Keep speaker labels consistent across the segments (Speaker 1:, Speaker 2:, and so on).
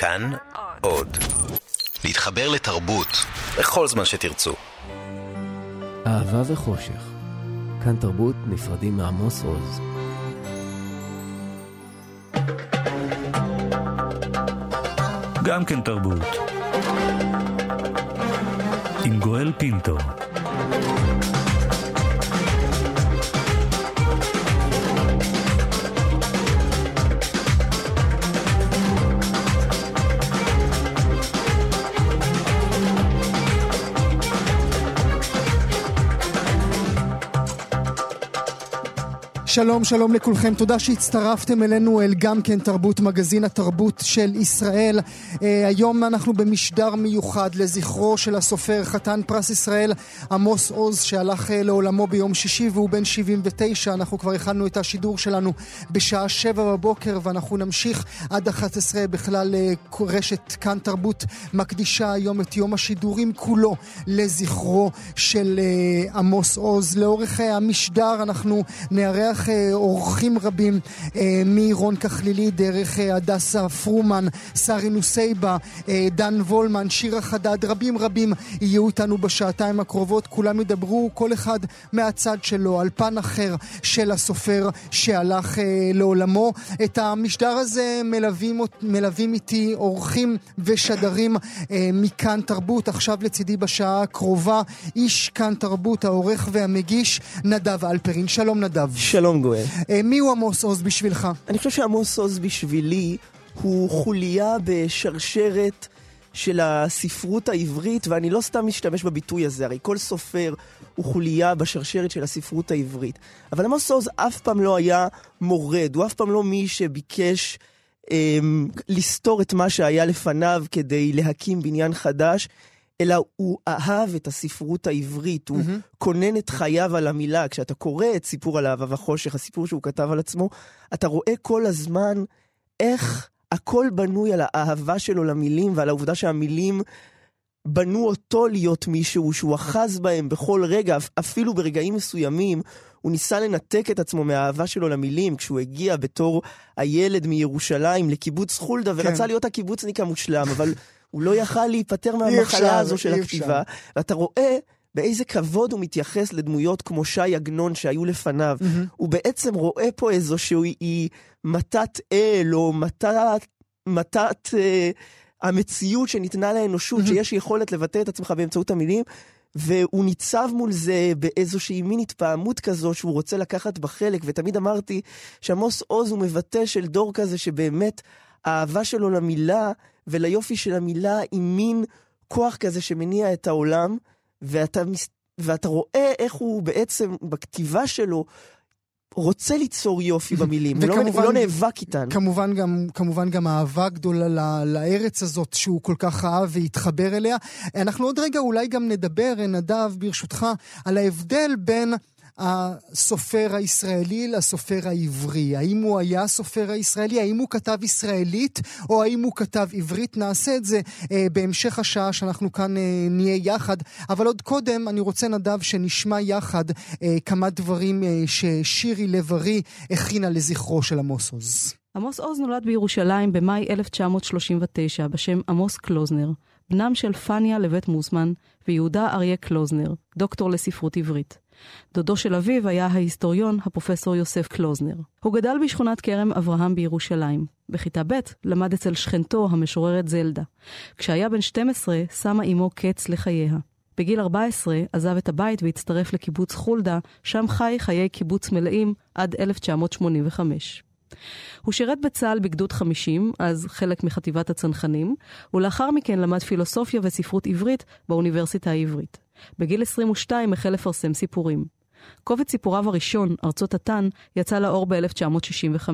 Speaker 1: כאן עוד. להתחבר לתרבות בכל זמן שתרצו.
Speaker 2: אהבה וחושך. כאן תרבות נפרדים מעמוס עוז.
Speaker 3: גם כן תרבות. עם גואל פינטו.
Speaker 4: שלום, שלום לכולכם. תודה שהצטרפתם אלינו אל גם כן תרבות, מגזין התרבות של ישראל. Uh, היום אנחנו במשדר מיוחד לזכרו של הסופר, חתן פרס ישראל, עמוס עוז, שהלך uh, לעולמו ביום שישי והוא בן 79. אנחנו כבר הכנו את השידור שלנו בשעה שבע בבוקר ואנחנו נמשיך עד 11 בכלל uh, רשת כאן תרבות מקדישה היום את יום השידורים כולו לזכרו של uh, עמוס עוז. לאורך uh, המשדר אנחנו נארח אורחים רבים מרון כחלילי דרך הדסה פרומן, שרי נוסייבה, דן וולמן, שירה חדד, רבים רבים יהיו איתנו בשעתיים הקרובות. כולם ידברו כל אחד מהצד שלו על פן אחר של הסופר שהלך לעולמו. את המשדר הזה מלווים, מלווים איתי אורחים ושדרים מכאן תרבות. עכשיו לצידי בשעה הקרובה איש כאן תרבות, העורך והמגיש, נדב אלפרין. שלום נדב.
Speaker 5: שלום גואל.
Speaker 4: מי הוא עמוס עוז בשבילך?
Speaker 5: אני חושב שעמוס עוז בשבילי הוא חוליה בשרשרת של הספרות העברית, ואני לא סתם משתמש בביטוי הזה, הרי כל סופר הוא חוליה בשרשרת של הספרות העברית. אבל עמוס עוז אף פעם לא היה מורד, הוא אף פעם לא מי שביקש אמ, לסתור את מה שהיה לפניו כדי להקים בניין חדש. אלא הוא אהב את הספרות העברית, הוא mm-hmm. כונן את חייו על המילה. כשאתה קורא את סיפור על אהבה וחושך, הסיפור שהוא כתב על עצמו, אתה רואה כל הזמן איך הכל בנוי על האהבה שלו למילים ועל העובדה שהמילים בנו אותו להיות מישהו שהוא אחז בהם בכל רגע, אפילו ברגעים מסוימים. הוא ניסה לנתק את עצמו מהאהבה שלו למילים כשהוא הגיע בתור הילד מירושלים לקיבוץ חולדה כן. ורצה להיות הקיבוצניק המושלם, אבל הוא לא יכל להיפטר מהמחלה הזו של הכתיבה. ואתה רואה באיזה כבוד הוא מתייחס לדמויות כמו שי עגנון שהיו לפניו. Mm-hmm. הוא בעצם רואה פה איזושהי מתת אל, או מתת, מתת אה, המציאות שניתנה לאנושות, mm-hmm. שיש יכולת לבטא את עצמך באמצעות המילים. והוא ניצב מול זה באיזושהי מין התפעמות כזו שהוא רוצה לקחת בה חלק, ותמיד אמרתי שעמוס עוז הוא מבטא של דור כזה שבאמת האהבה שלו למילה וליופי של המילה היא מין כוח כזה שמניע את העולם, ואתה, ואתה רואה איך הוא בעצם, בכתיבה שלו, רוצה ליצור יופי במילים, וכמובן, הוא, לא, הוא לא נאבק איתן.
Speaker 4: כמובן גם, כמובן גם אהבה גדולה ל, לארץ הזאת שהוא כל כך אהב והתחבר אליה. אנחנו עוד רגע אולי גם נדבר, נדב, ברשותך, על ההבדל בין... הסופר הישראלי לסופר העברי? האם הוא היה סופר הישראלי? האם הוא כתב ישראלית או האם הוא כתב עברית? נעשה את זה אה, בהמשך השעה שאנחנו כאן אה, נהיה יחד. אבל עוד קודם אני רוצה, נדב, שנשמע יחד אה, כמה דברים אה, ששירי לב-ארי הכינה לזכרו של עמוס עוז.
Speaker 6: עמוס עוז נולד בירושלים במאי 1939 בשם עמוס קלוזנר, בנם של פניה לבית מוזמן ויהודה אריה קלוזנר, דוקטור לספרות עברית. דודו של אביו היה ההיסטוריון הפרופסור יוסף קלוזנר. הוא גדל בשכונת כרם אברהם בירושלים. בכיתה ב' למד אצל שכנתו המשוררת זלדה. כשהיה בן 12 שמה אמו קץ לחייה. בגיל 14 עזב את הבית והצטרף לקיבוץ חולדה, שם חי חיי קיבוץ מלאים עד 1985. הוא שירת בצה"ל בגדוד 50, אז חלק מחטיבת הצנחנים, ולאחר מכן למד פילוסופיה וספרות עברית באוניברסיטה העברית. בגיל 22 החל לפרסם סיפורים. קובץ סיפוריו הראשון, ארצות התן, יצא לאור ב-1965.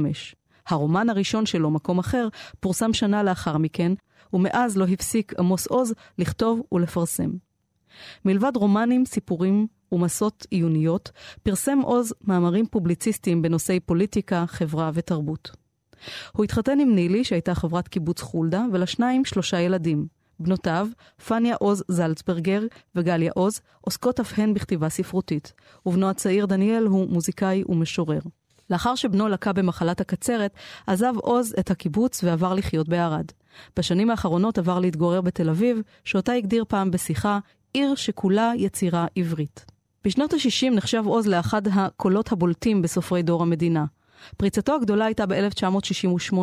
Speaker 6: הרומן הראשון שלו, מקום אחר, פורסם שנה לאחר מכן, ומאז לא הפסיק עמוס עוז לכתוב ולפרסם. מלבד רומנים, סיפורים ומסות עיוניות, פרסם עוז מאמרים פובליציסטיים בנושאי פוליטיקה, חברה ותרבות. הוא התחתן עם נילי, שהייתה חברת קיבוץ חולדה, ולשניים שלושה ילדים. בנותיו, פניה עוז זלצברגר וגליה עוז, עוסקות אף הן בכתיבה ספרותית, ובנו הצעיר דניאל הוא מוזיקאי ומשורר. לאחר שבנו לקה במחלת הקצרת, עזב עוז את הקיבוץ ועבר לחיות בערד. בשנים האחרונות עבר להתגורר בתל אביב, שאותה הגדיר פעם בשיחה עיר שכולה יצירה עברית. בשנות ה-60 נחשב עוז לאחד הקולות הבולטים בסופרי דור המדינה. פריצתו הגדולה הייתה ב-1968,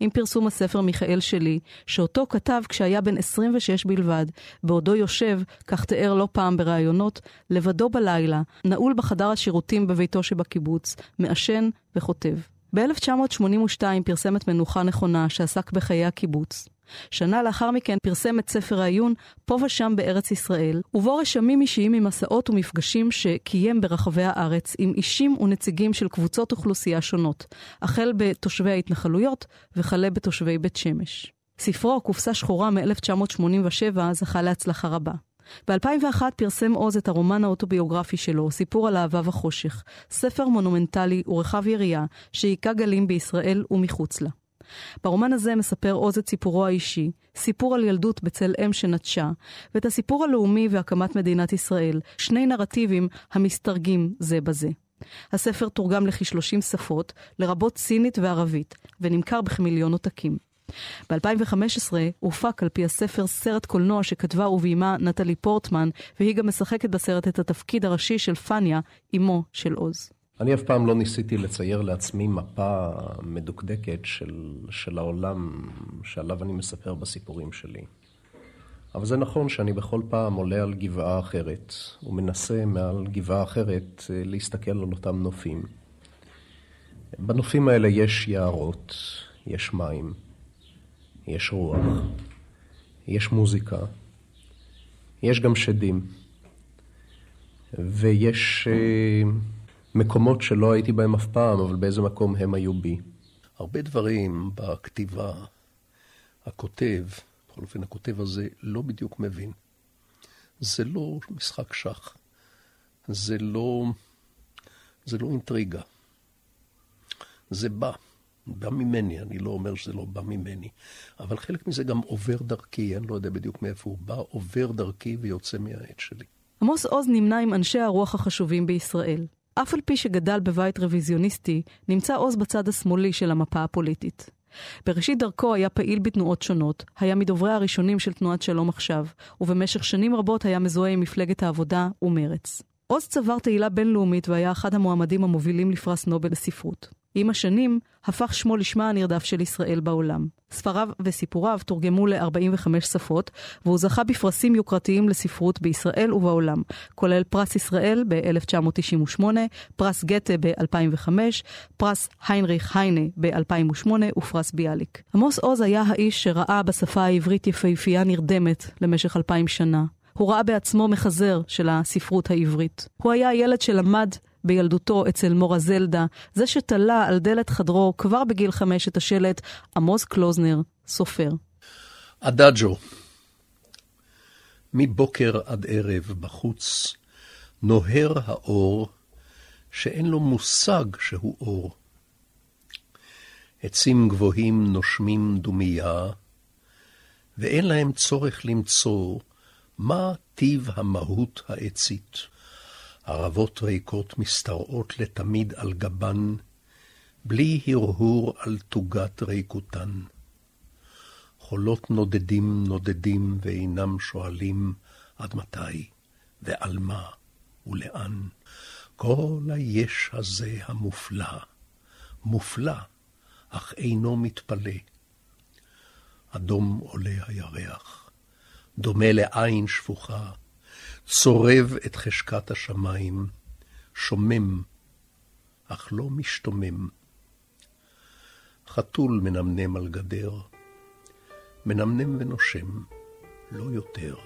Speaker 6: עם פרסום הספר מיכאל שלי, שאותו כתב כשהיה בן 26 בלבד, בעודו יושב, כך תיאר לא פעם בראיונות, לבדו בלילה, נעול בחדר השירותים בביתו שבקיבוץ, מעשן וכותב. ב-1982 פרסם את מנוחה נכונה שעסק בחיי הקיבוץ. שנה לאחר מכן פרסם את ספר העיון פה ושם בארץ ישראל, ובו רשמים אישיים ממסעות ומפגשים שקיים ברחבי הארץ עם אישים ונציגים של קבוצות אוכלוסייה שונות, החל בתושבי ההתנחלויות וכלה בתושבי בית שמש. ספרו, קופסה שחורה מ-1987, זכה להצלחה רבה. ב-2001 פרסם עוז את הרומן האוטוביוגרפי שלו, סיפור על אהבה וחושך, ספר מונומנטלי ורחב יריעה שהיכה גלים בישראל ומחוץ לה. ברומן הזה מספר עוז את סיפורו האישי, סיפור על ילדות בצל אם שנטשה, ואת הסיפור הלאומי והקמת מדינת ישראל, שני נרטיבים המסתרגים זה בזה. הספר תורגם לכ-30 שפות, לרבות סינית וערבית, ונמכר בכמיליון עותקים. ב-2015 הופק על פי הספר סרט קולנוע שכתבה וביימה נטלי פורטמן, והיא גם משחקת בסרט את התפקיד הראשי של פניה, אמו של עוז.
Speaker 7: אני אף פעם לא ניסיתי לצייר לעצמי מפה מדוקדקת של, של העולם שעליו אני מספר בסיפורים שלי. אבל זה נכון שאני בכל פעם עולה על גבעה אחרת, ומנסה מעל גבעה אחרת אה, להסתכל על אותם נופים. בנופים האלה יש יערות, יש מים, יש רוח, יש מוזיקה, יש גם שדים, ויש... אה, מקומות שלא הייתי בהם אף פעם, אבל באיזה מקום הם היו בי. הרבה דברים בכתיבה, הכותב, בכל אופן הכותב הזה, לא בדיוק מבין. זה לא משחק שח, זה לא, זה לא אינטריגה. זה בא, בא ממני, אני לא אומר שזה לא בא ממני, אבל חלק מזה גם עובר דרכי, אני לא יודע בדיוק מאיפה הוא בא, עובר דרכי ויוצא מהעט שלי.
Speaker 6: עמוס עוז נמנה עם אנשי הרוח החשובים בישראל. אף על פי שגדל בבית רוויזיוניסטי, נמצא עוז בצד השמאלי של המפה הפוליטית. בראשית דרכו היה פעיל בתנועות שונות, היה מדוברי הראשונים של תנועת שלום עכשיו, ובמשך שנים רבות היה מזוהה עם מפלגת העבודה ומרץ. עוז צבר תהילה בינלאומית והיה אחד המועמדים המובילים לפרס נובל לספרות. עם השנים הפך שמו לשמה הנרדף של ישראל בעולם. ספריו וסיפוריו תורגמו ל-45 שפות, והוא זכה בפרסים יוקרתיים לספרות בישראל ובעולם, כולל פרס ישראל ב-1998, פרס גתה ב-2005, פרס היינריך היינה ב-2008 ופרס ביאליק. עמוס עוז היה האיש שראה בשפה העברית יפהפייה נרדמת למשך אלפיים שנה. הוא ראה בעצמו מחזר של הספרות העברית. הוא היה הילד שלמד בילדותו אצל מורה זלדה, זה שתלה על דלת חדרו כבר בגיל חמש את השלט עמוס קלוזנר, סופר.
Speaker 7: אדאג'ו, מבוקר עד ערב בחוץ נוהר האור שאין לו מושג שהוא אור. עצים גבוהים נושמים דומייה, ואין להם צורך למצוא מה טיב המהות העצית. ערבות ריקות משתרעות לתמיד על גבן, בלי הרהור על תוגת ריקותן. חולות נודדים נודדים ואינם שואלים עד מתי ועל מה ולאן. כל היש הזה המופלא, מופלא, אך אינו מתפלא. אדום עולה הירח, דומה לעין שפוכה, צורב את חשקת השמיים, שומם, אך לא משתומם. חתול מנמנם על גדר, מנמנם ונושם, לא יותר.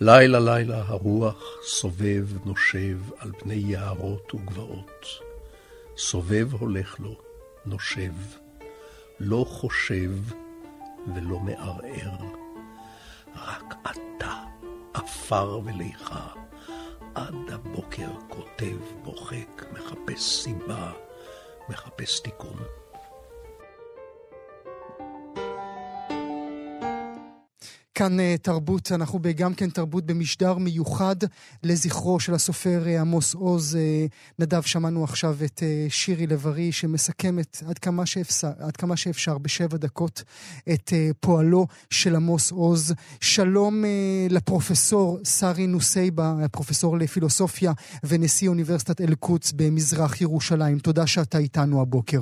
Speaker 7: לילה לילה הרוח סובב נושב על פני יערות וגבעות. סובב הולך לו, נושב, לא חושב ולא מערער. רק אתה עפר וליחה. עד הבוקר כותב, בוחק, מחפש סיבה, מחפש תיקון.
Speaker 4: כאן אה, תרבות, אנחנו גם כן תרבות במשדר מיוחד לזכרו של הסופר אה, עמוס עוז. אה, נדב, שמענו עכשיו את שירי לב-ארי שמסכמת עד כמה, שאפשר, עד כמה שאפשר בשבע דקות את פועלו של עמוס עוז. שלום לפרופסור סארי נוסייבה, הפרופסור לפילוסופיה ונשיא אוניברסיטת אל-קודס במזרח ירושלים. תודה שאתה איתנו הבוקר.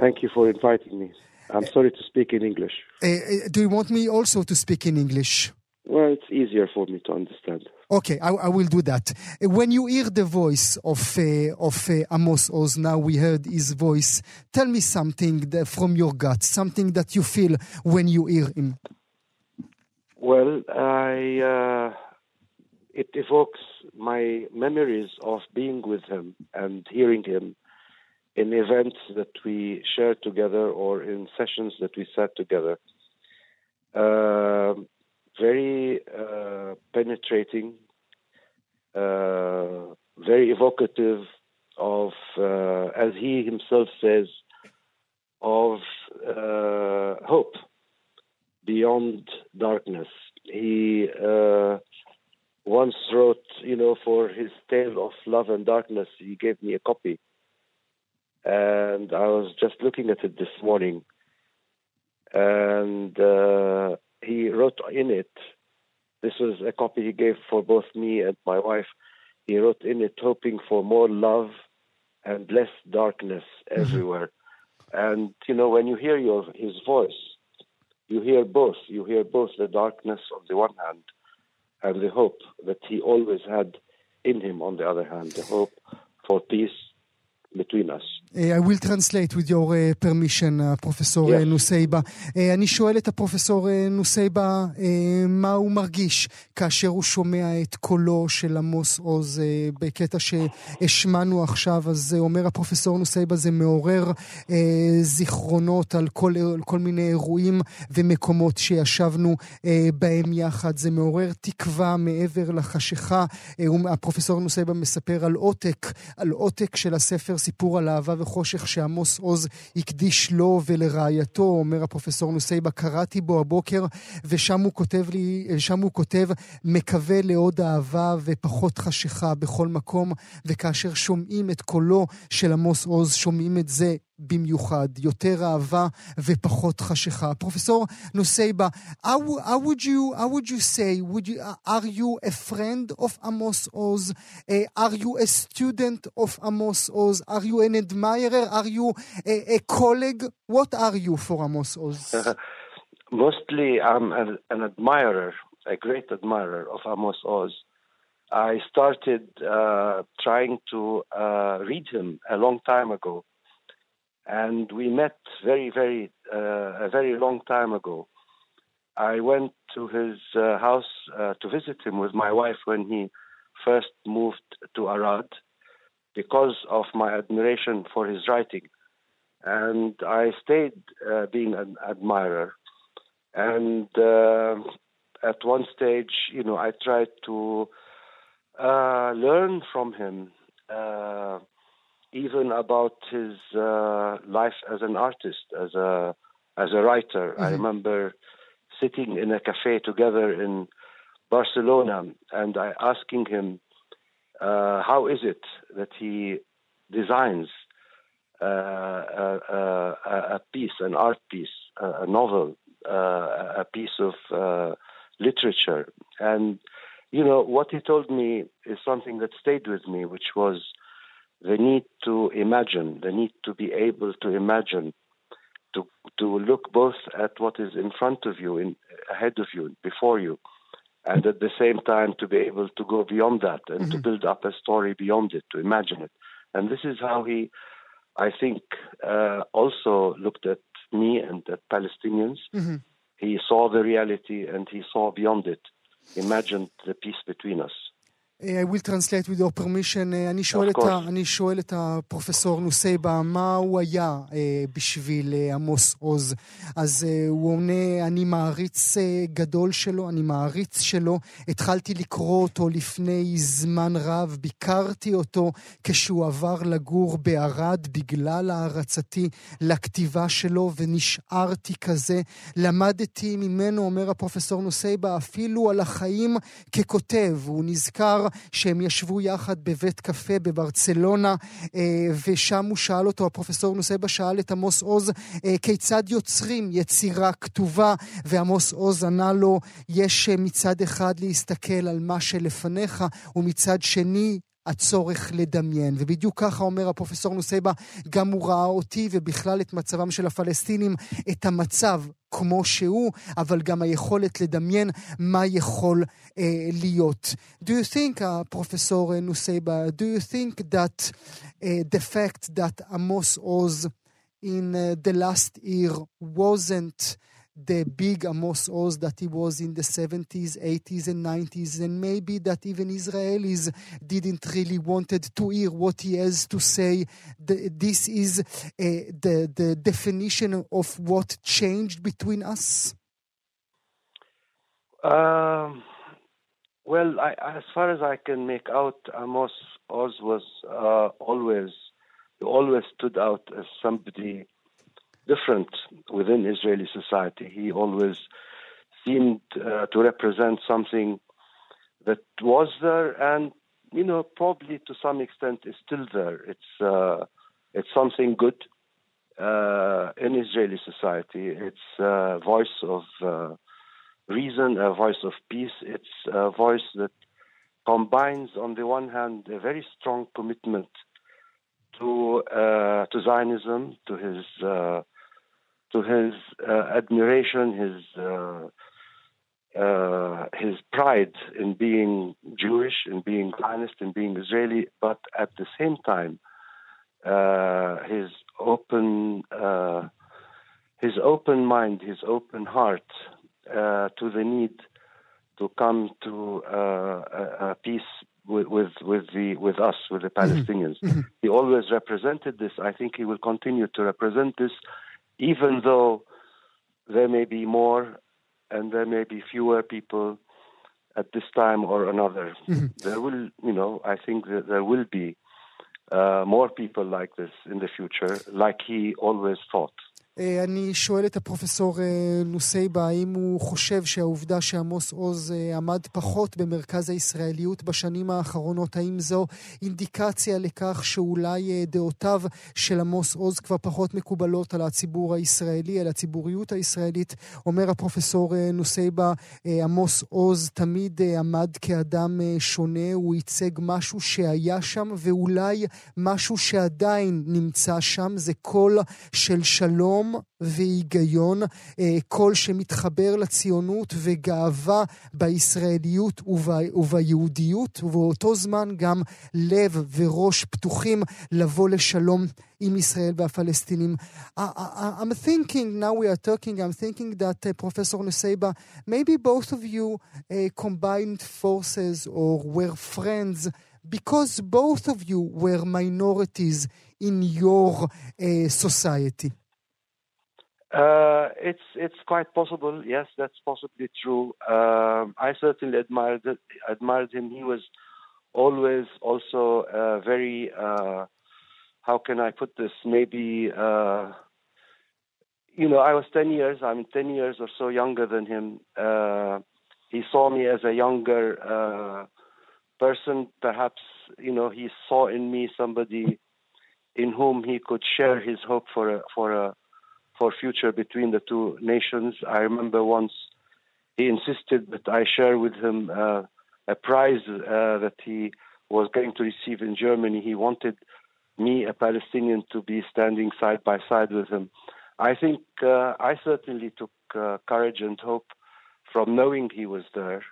Speaker 8: Thank you for inviting me. I'm sorry to speak in English.
Speaker 4: Uh, do you want me also to speak in English?
Speaker 8: Well, it's easier for me to understand.
Speaker 4: Okay, I, I will do that. Uh, when you hear the voice of uh, of uh, Amos Oz, now we heard his voice. Tell me something that, from your gut, something that you feel when you hear him.
Speaker 8: Well, I uh, it evokes my memories of being with him and hearing him in events that we shared together or in sessions that we sat together. Uh, very uh, penetrating, uh, very evocative of, uh, as he himself says, of uh, hope beyond darkness. He uh, once wrote, you know, for his tale of love and darkness, he gave me a copy and I was just looking at it this morning, and uh, he wrote in it. This was a copy he gave for both me and my wife. He wrote in it, hoping for more love and less darkness mm-hmm. everywhere. And you know, when you hear your his voice, you hear both. You hear both the darkness on the one hand, and the hope that he always had in him on the other hand, the hope for peace between us.
Speaker 4: I will translate with your uh, permission, uh, פרופסור yes. נוסייבה. אני שואל את הפרופסור נוסייבה מה הוא מרגיש כאשר הוא שומע את קולו של עמוס עוז בקטע שהשמענו עכשיו. אז אומר הפרופסור נוסייבה, זה מעורר זיכרונות על כל, על כל מיני אירועים ומקומות שישבנו בהם יחד. זה מעורר תקווה מעבר לחשיכה. הפרופסור נוסייבה מספר על עותק, על עותק של הספר סיפור על אהבה וחושך שעמוס עוז הקדיש לו ולרעייתו, אומר הפרופסור נוסייבה, קראתי בו הבוקר, ושם הוא כותב לי, שם הוא כותב, מקווה לעוד אהבה ופחות חשיכה בכל מקום, וכאשר שומעים את קולו של עמוס עוז, שומעים את זה במיוחד, יותר אהבה ופחות חשיכה. פרופסור נוסייבה, how, how would you, how would you say, would you, are you a friend of Amos Oz? Uh, are you a student of Amos Oz? Are you an admirer? Are you a, a colleague? What are you for Amos Oz?
Speaker 8: Mostly I'm an, an, admirer, a great admirer of Amos Oz. I started uh, trying to uh, read him a long time ago and we met very, very, uh, a very long time ago. I went to his uh, house uh, to visit him with my wife when he first moved to Arad because of my admiration for his writing. And I stayed uh, being an admirer. And uh, at one stage, you know, I tried to uh, learn from him even about his uh, life as an artist, as a as a writer. Mm-hmm. I remember sitting in a cafe together in Barcelona, and I asking him, uh, "How is it that he designs uh, a, a, a, piece, an art piece, a, novel, uh, a piece of uh, literature?" And you know what he told me is something that stayed with me, which was the need to imagine, the need to be able to imagine, to to look both at what is in front of you, in ahead of you, before you, and at the same time to be able to go beyond that and mm-hmm. to build up a story beyond it, to imagine it. And this is how he, I think, uh, also looked at me and at Palestinians. Mm-hmm. He saw the reality and he saw beyond it, imagined the peace between us.
Speaker 4: I will translate with your permission. אני שואל, את ה, אני שואל את הפרופסור נוסייבה, מה הוא היה בשביל עמוס עוז? אז הוא עונה, אני מעריץ גדול שלו, אני מעריץ שלו. התחלתי לקרוא אותו לפני זמן רב, ביקרתי אותו כשהוא עבר לגור בערד בגלל הערצתי לכתיבה שלו, ונשארתי כזה. למדתי ממנו, אומר הפרופסור נוסייבה, אפילו על החיים ככותב. הוא נזכר שהם ישבו יחד בבית קפה בברצלונה, אה, ושם הוא שאל אותו, הפרופסור נוסייבה שאל את עמוס עוז, אה, כיצד יוצרים יצירה כתובה, ועמוס עוז ענה לו, יש אה, מצד אחד להסתכל על מה שלפניך, ומצד שני הצורך לדמיין. ובדיוק ככה אומר הפרופסור נוסייבה, גם הוא ראה אותי ובכלל את מצבם של הפלסטינים, את המצב כמו שהוא, אבל גם היכולת לדמיין מה יכול uh, להיות. Do you think, uh, פרופסור נוסייבה, do you think that uh, the fact that Amos Oz in uh, the last year wasn't the big Amos Oz that he was in the 70s, 80s, and 90s, and maybe that even Israelis didn't really wanted to hear what he has to say. The, this is uh, the the definition of what changed between us.
Speaker 8: Um, well, I, as far as I can make out, Amos Oz was uh, always always stood out as somebody different within Israeli society. He always seemed uh, to represent something that was there and, you know, probably to some extent is still there. It's, uh, it's something good uh, in Israeli society. It's a voice of uh, reason, a voice of peace. It's a voice that combines, on the one hand, a very strong commitment to uh, to Zionism, to his uh, to his uh, admiration, his uh, uh, his pride in being Jewish, in being Zionist, in being Israeli, but at the same time, uh, his open uh, his open mind, his open heart uh, to the need to come to a, a, peace with, with, with the with us, with the mm-hmm. Palestinians. Mm-hmm. he always represented this. I think he will continue to represent this even though there may be more and there may be fewer people at this time or another. Mm-hmm. There will, you know, I think that there will be uh, more people like this in the future, like he always thought.
Speaker 4: אה, אני שואל את הפרופסור אה, נוסייבה, האם הוא חושב שהעובדה שעמוס עוז אה, עמד פחות במרכז הישראליות בשנים האחרונות, האם זו אינדיקציה לכך שאולי דעותיו של עמוס עוז כבר פחות מקובלות על הציבור הישראלי, על הציבוריות הישראלית? אומר הפרופסור נוסייבה, עמוס עוז תמיד עמד כאדם שונה, הוא ייצג משהו שהיה שם ואולי משהו שעדיין נמצא שם, זה קול של שלום. חום והיגיון, אה, קול שמתחבר לציונות וגאווה בישראליות ובי, וביהודיות, ובאותו זמן גם לב וראש פתוחים לבוא לשלום עם ישראל והפלסטינים. I'm thinking, now we are talking, I'm thinking that uh, Professor Nuseiba, maybe both of you uh, combined forces or were friends because both of you were minorities in your uh, society.
Speaker 8: Uh, it's it's quite possible. Yes, that's possibly true. Uh, I certainly admired admired him. He was always also uh, very. Uh, how can I put this? Maybe uh, you know, I was ten years. I'm ten years or so younger than him. Uh, he saw me as a younger person. Perhaps you know, he saw in me somebody in whom he could share his hope for a for a for future between the two nations. I remember once he insisted that I share with him uh, a prize uh, that he was going to receive in Germany. He wanted me, a Palestinian, to be standing side by side with him. I think uh, I certainly took uh, courage and hope from knowing he was there.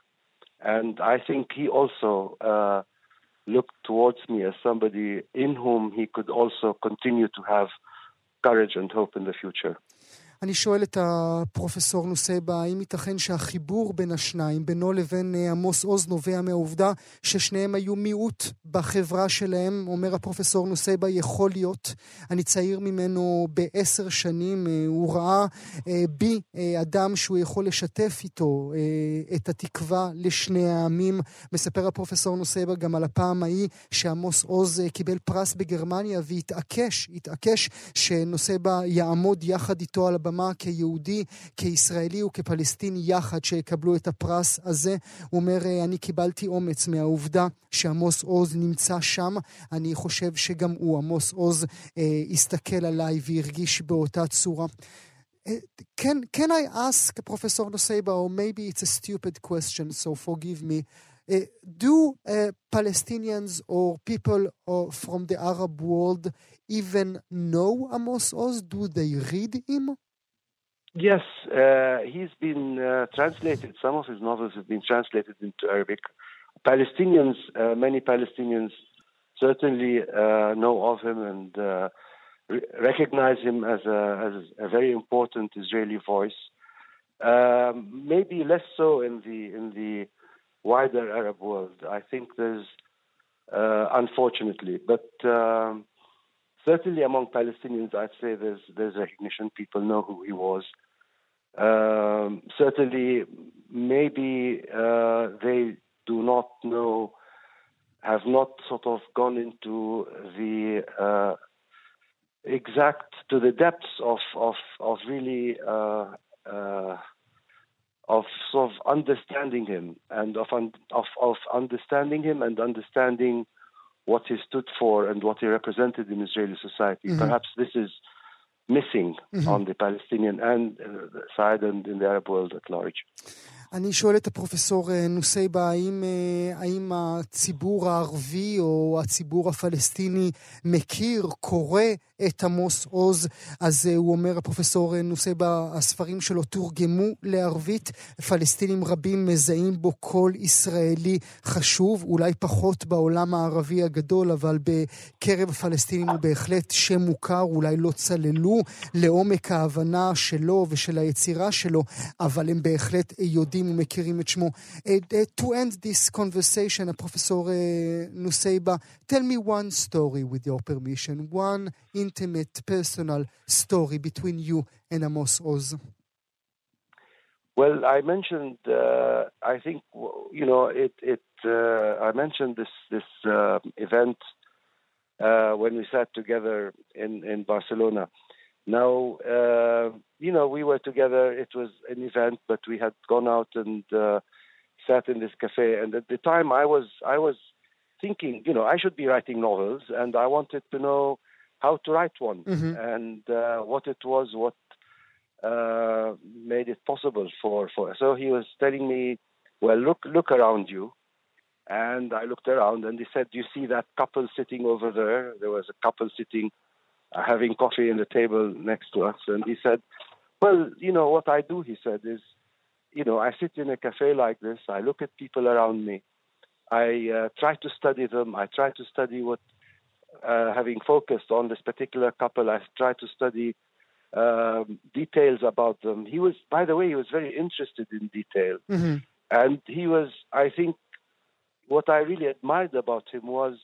Speaker 8: And I think he also uh, looked towards me as somebody in whom he could also continue to have courage and hope in the future.
Speaker 4: אני שואל את הפרופסור נוסייבה, האם ייתכן שהחיבור בין השניים, בינו לבין אה, עמוס עוז, נובע מהעובדה ששניהם היו מיעוט בחברה שלהם, אומר הפרופסור נוסייבה, יכול להיות. אני צעיר ממנו בעשר שנים, אה, הוא ראה אה, בי אדם שהוא יכול לשתף איתו את התקווה לשני העמים. מספר הפרופסור נוסייבה גם על הפעם ההיא שעמוס עוז קיבל פרס בגרמניה והתעקש, התעקש שנוסייבה יעמוד יחד איתו על הבמה כיהודי, כישראלי וכפלסטיני יחד שיקבלו את הפרס הזה. הוא אומר, אני קיבלתי אומץ מהעובדה שעמוס עוז נמצא שם. אני חושב שגם הוא, עמוס עוז, אה, הסתכל עליי והרגיש באותה צורה. Can, can I ask Professor Noseiba, or maybe it's a stupid question, so forgive me, uh, do uh, Palestinians or people uh, from the Arab world even know Amos Oz? Do they read him?
Speaker 8: Yes, uh, he's been uh, translated. Some of his novels have been translated into Arabic. Palestinians, uh, many Palestinians certainly uh, know of him and uh, re- recognize him as a, as a very important Israeli voice. Um, maybe less so in the in the wider Arab world. I think there's, uh, unfortunately, but. Um, certainly among Palestinians, I'd say there's there's recognition. People know who he was. Um, certainly, maybe uh, they do not know, have not sort of gone into the uh, exact to the depths of of of really uh, uh of sort of understanding him and of un- of of understanding him and understanding what he stood for and what he represented in Israeli society. Mm-hmm. Perhaps this is missing mm-hmm. on the Palestinian and uh, side and in the Arab world at large.
Speaker 4: אני שואל את הפרופסור נוסייבה, האם, האם הציבור הערבי או הציבור הפלסטיני מכיר, קורא את עמוס עוז? אז הוא אומר, הפרופסור נוסייבה, הספרים שלו תורגמו לערבית, פלסטינים רבים מזהים בו קול ישראלי חשוב, אולי פחות בעולם הערבי הגדול, אבל בקרב הפלסטינים הוא בהחלט שם מוכר, אולי לא צללו לעומק ההבנה שלו ושל היצירה שלו, אבל הם בהחלט יודעים יודעים ומכירים את שמו. To end this conversation, הפרופסור נוסייבה, tell me one story with your permission, one intimate, personal story between you and Amos Oz.
Speaker 8: Well, I mentioned, uh, I think, you know, it, it, uh, I mentioned this, this uh, event uh, when we sat together in, in Barcelona. Now, uh, you know, we were together. It was an event, but we had gone out and uh, sat in this cafe. And at the time, I was I was thinking, you know, I should be writing novels, and I wanted to know how to write one mm-hmm. and uh, what it was, what uh, made it possible for for. So he was telling me, well, look look around you. And I looked around, and he said, "Do you see that couple sitting over there? There was a couple sitting having coffee in the table next to us. And he said, Well, you know, what I do, he said, is, you know, I sit in a cafe like this, I look at people around me, I uh, try to study them, I try to study what, uh, having focused on this particular couple, I try to study um, details about them. He was, by the way, he was very interested in detail. Mm-hmm. And he was, I think, what I really admired about him was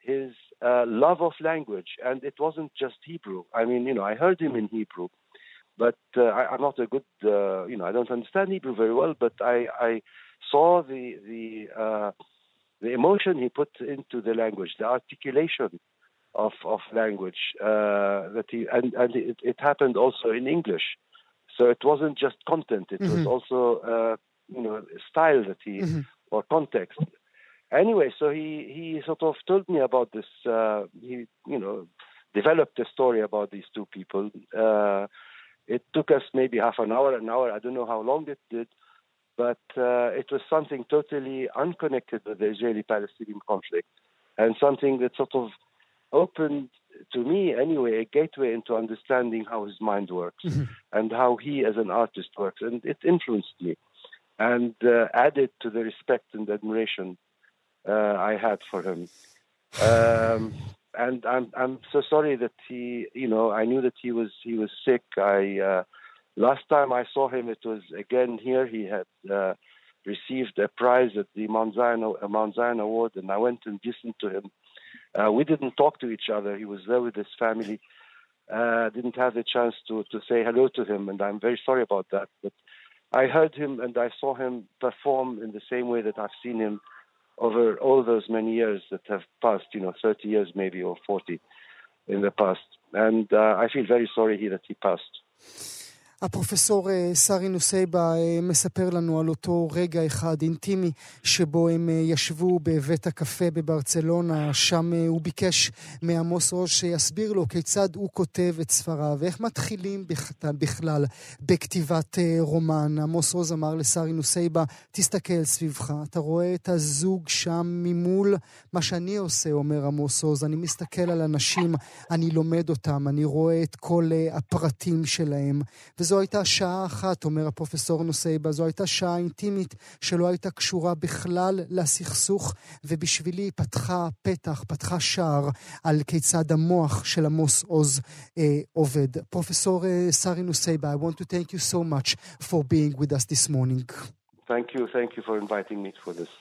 Speaker 8: his uh, love of language, and it wasn't just Hebrew. I mean, you know, I heard him in Hebrew, but uh, I, am not a good, uh, you know, I don't understand Hebrew very well, but I, I saw the the uh, the emotion he put into the language, the articulation of of language uh, that he, and and it, it, happened also in English, so it wasn't just content; it mm-hmm. was also uh, you know style that he mm-hmm. or context anyway, so he he sort of told me about this. Uh, he you know developed a story about these two people. Uh, it took us maybe half an hour, an hour. I don't know how long it did, but uh, it was something totally unconnected with the Israeli-Palestinian conflict, and something that sort of opened to me anyway a gateway into understanding how his mind works mm-hmm. and how he as an artist works and it influenced me and uh, added to the respect and admiration I had for him. Um, and I'm I'm so sorry that he, you know, I knew that he was he was sick. I uh, last time I saw him, it was again here. He had uh, received a prize at the Mount Zion, uh, Mount Zion Award, and I went and listened to him. Uh, we didn't talk to each other. He was there with his family. Uh, didn't have the chance to, to say hello to him, and I'm very sorry about that. But I heard him and I saw him perform in the same way that I've seen him over all those many years that have passed, you know, 30 years maybe or 40 in the past. And uh, I feel very sorry that he passed.
Speaker 4: הפרופסור אה, סארי נוסייבה אה, מספר לנו על אותו רגע אחד אינטימי שבו הם אה, ישבו בבית הקפה בברצלונה, שם הוא ביקש מעמוס ראש שיסביר לו כיצד הוא כותב את ספריו ואיך מתחילים בכלל בכתיבת רומן. עמוס רוז אמר לסארי נוסייבה, תסתכל סביבך, אתה רואה את הזוג שם ממול מה שאני עושה, אומר עמוס רוז, אני מסתכל על אנשים, אני לומד אותם, אני רואה את כל הפרטים שלהם. וזו הייתה שעה אחת, אומר הפרופסור נוסייבה, זו הייתה שעה אינטימית שלא הייתה קשורה בכלל לסכסוך, ובשבילי פתחה פתח, פתחה שער על כיצד המוח של עמוס עוז אה, עובד. פרופסור אה, סארי נוסייבה, I want to thank you so much for being with us this morning.
Speaker 8: Thank you, thank you for inviting me for this.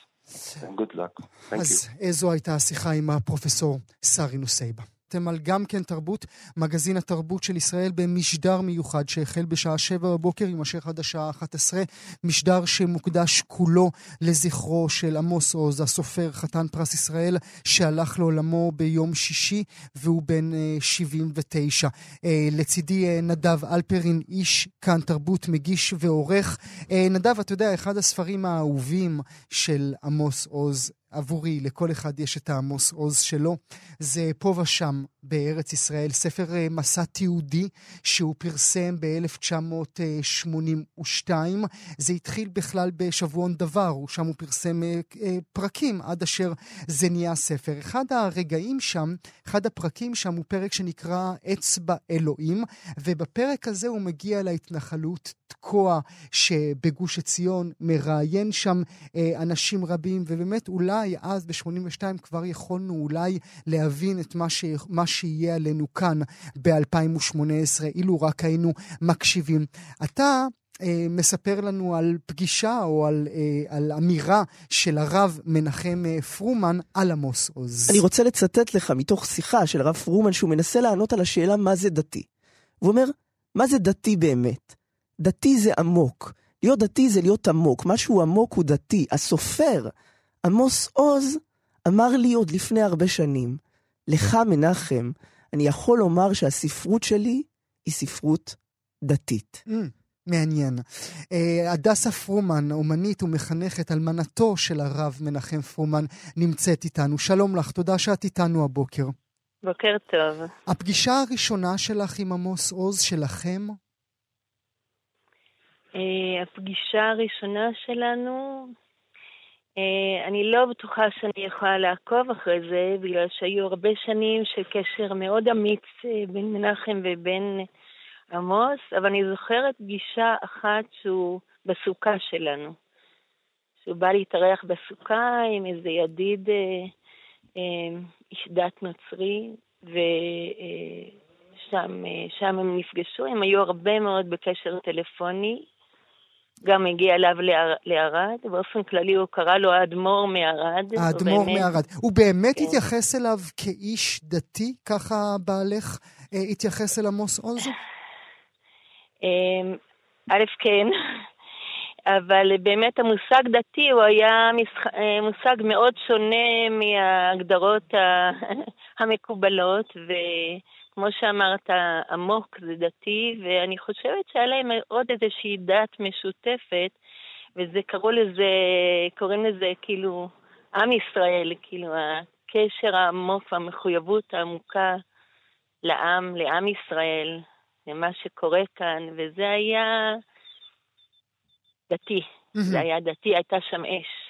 Speaker 8: And good luck. Thank
Speaker 4: אז you. איזו הייתה השיחה עם הפרופסור סארי נוסייבה. אתם על גם כן תרבות, מגזין התרבות של ישראל במשדר מיוחד שהחל בשעה שבע בבוקר, יימשך עד השעה 11, משדר שמוקדש כולו לזכרו של עמוס עוז, הסופר חתן פרס ישראל, שהלך לעולמו ביום שישי והוא בן 79. אה, אה, לצידי אה, נדב אלפרין, איש כאן תרבות, מגיש ועורך. נדב, אתה יודע, אחד הספרים האהובים של עמוס עוז עבורי, לכל אחד יש את העמוס עוז שלו. זה פה ושם בארץ ישראל, ספר אה, מסע תיעודי שהוא פרסם ב-1982. זה התחיל בכלל בשבועון דבר, שם הוא פרסם אה, אה, פרקים עד אשר זה נהיה ספר. אחד הרגעים שם, אחד הפרקים שם הוא פרק שנקרא אצבע אלוהים, ובפרק הזה הוא מגיע להתנחלות תקוע שבגוש עציון, מראיין שם אנשים רבים, ובאמת אולי אז ב-82 כבר יכולנו אולי להבין את מה, ש... מה שיהיה עלינו כאן ב-2018, אילו רק היינו מקשיבים. אתה אה, מספר לנו על פגישה או על, אה, על אמירה של הרב מנחם אה, פרומן על עמוס עוז.
Speaker 5: אני רוצה לצטט לך מתוך שיחה של הרב פרומן שהוא מנסה לענות על השאלה מה זה דתי. הוא אומר, מה זה דתי באמת? דתי זה עמוק. להיות דתי זה להיות עמוק. משהו עמוק הוא דתי. הסופר, עמוס עוז, אמר לי עוד לפני הרבה שנים, לך, מנחם, אני יכול לומר שהספרות שלי היא ספרות דתית. Mm,
Speaker 4: מעניין. אה, הדסה פרומן, אומנית ומחנכת, אלמנתו של הרב מנחם פרומן, נמצאת איתנו. שלום לך, תודה שאת איתנו הבוקר.
Speaker 9: בוקר טוב.
Speaker 4: הפגישה הראשונה שלך עם עמוס עוז, שלכם?
Speaker 9: אה, הפגישה הראשונה שלנו, אני לא בטוחה שאני יכולה לעקוב אחרי זה, בגלל שהיו הרבה שנים של קשר מאוד אמיץ אה, בין מנחם ובין עמוס, אבל אני זוכרת פגישה אחת שהוא בסוכה שלנו. שהוא בא להתארח בסוכה עם איזה ידיד, אה, איש דת נוצרי, ושם הם נפגשו, הם היו הרבה מאוד בקשר טלפוני. גם הגיע אליו לערד, באופן כללי הוא קרא לו האדמו"ר מערד.
Speaker 4: האדמו"ר באמת... מערד. הוא באמת כן. התייחס אליו כאיש דתי? ככה בעלך אה, התייחס אל עמוס עוזו?
Speaker 9: אמ, א', כן, אבל באמת המושג דתי הוא היה אה, מושג מאוד שונה מההגדרות המקובלות, ו... כמו שאמרת, עמוק זה דתי, ואני חושבת שהיה להם עוד איזושהי דת משותפת, וזה קראו לזה, קוראים לזה כאילו עם ישראל, כאילו הקשר העמוק והמחויבות העמוקה לעם, לעם ישראל, למה שקורה כאן, וזה היה דתי. Mm-hmm. זה היה דתי, הייתה שם אש.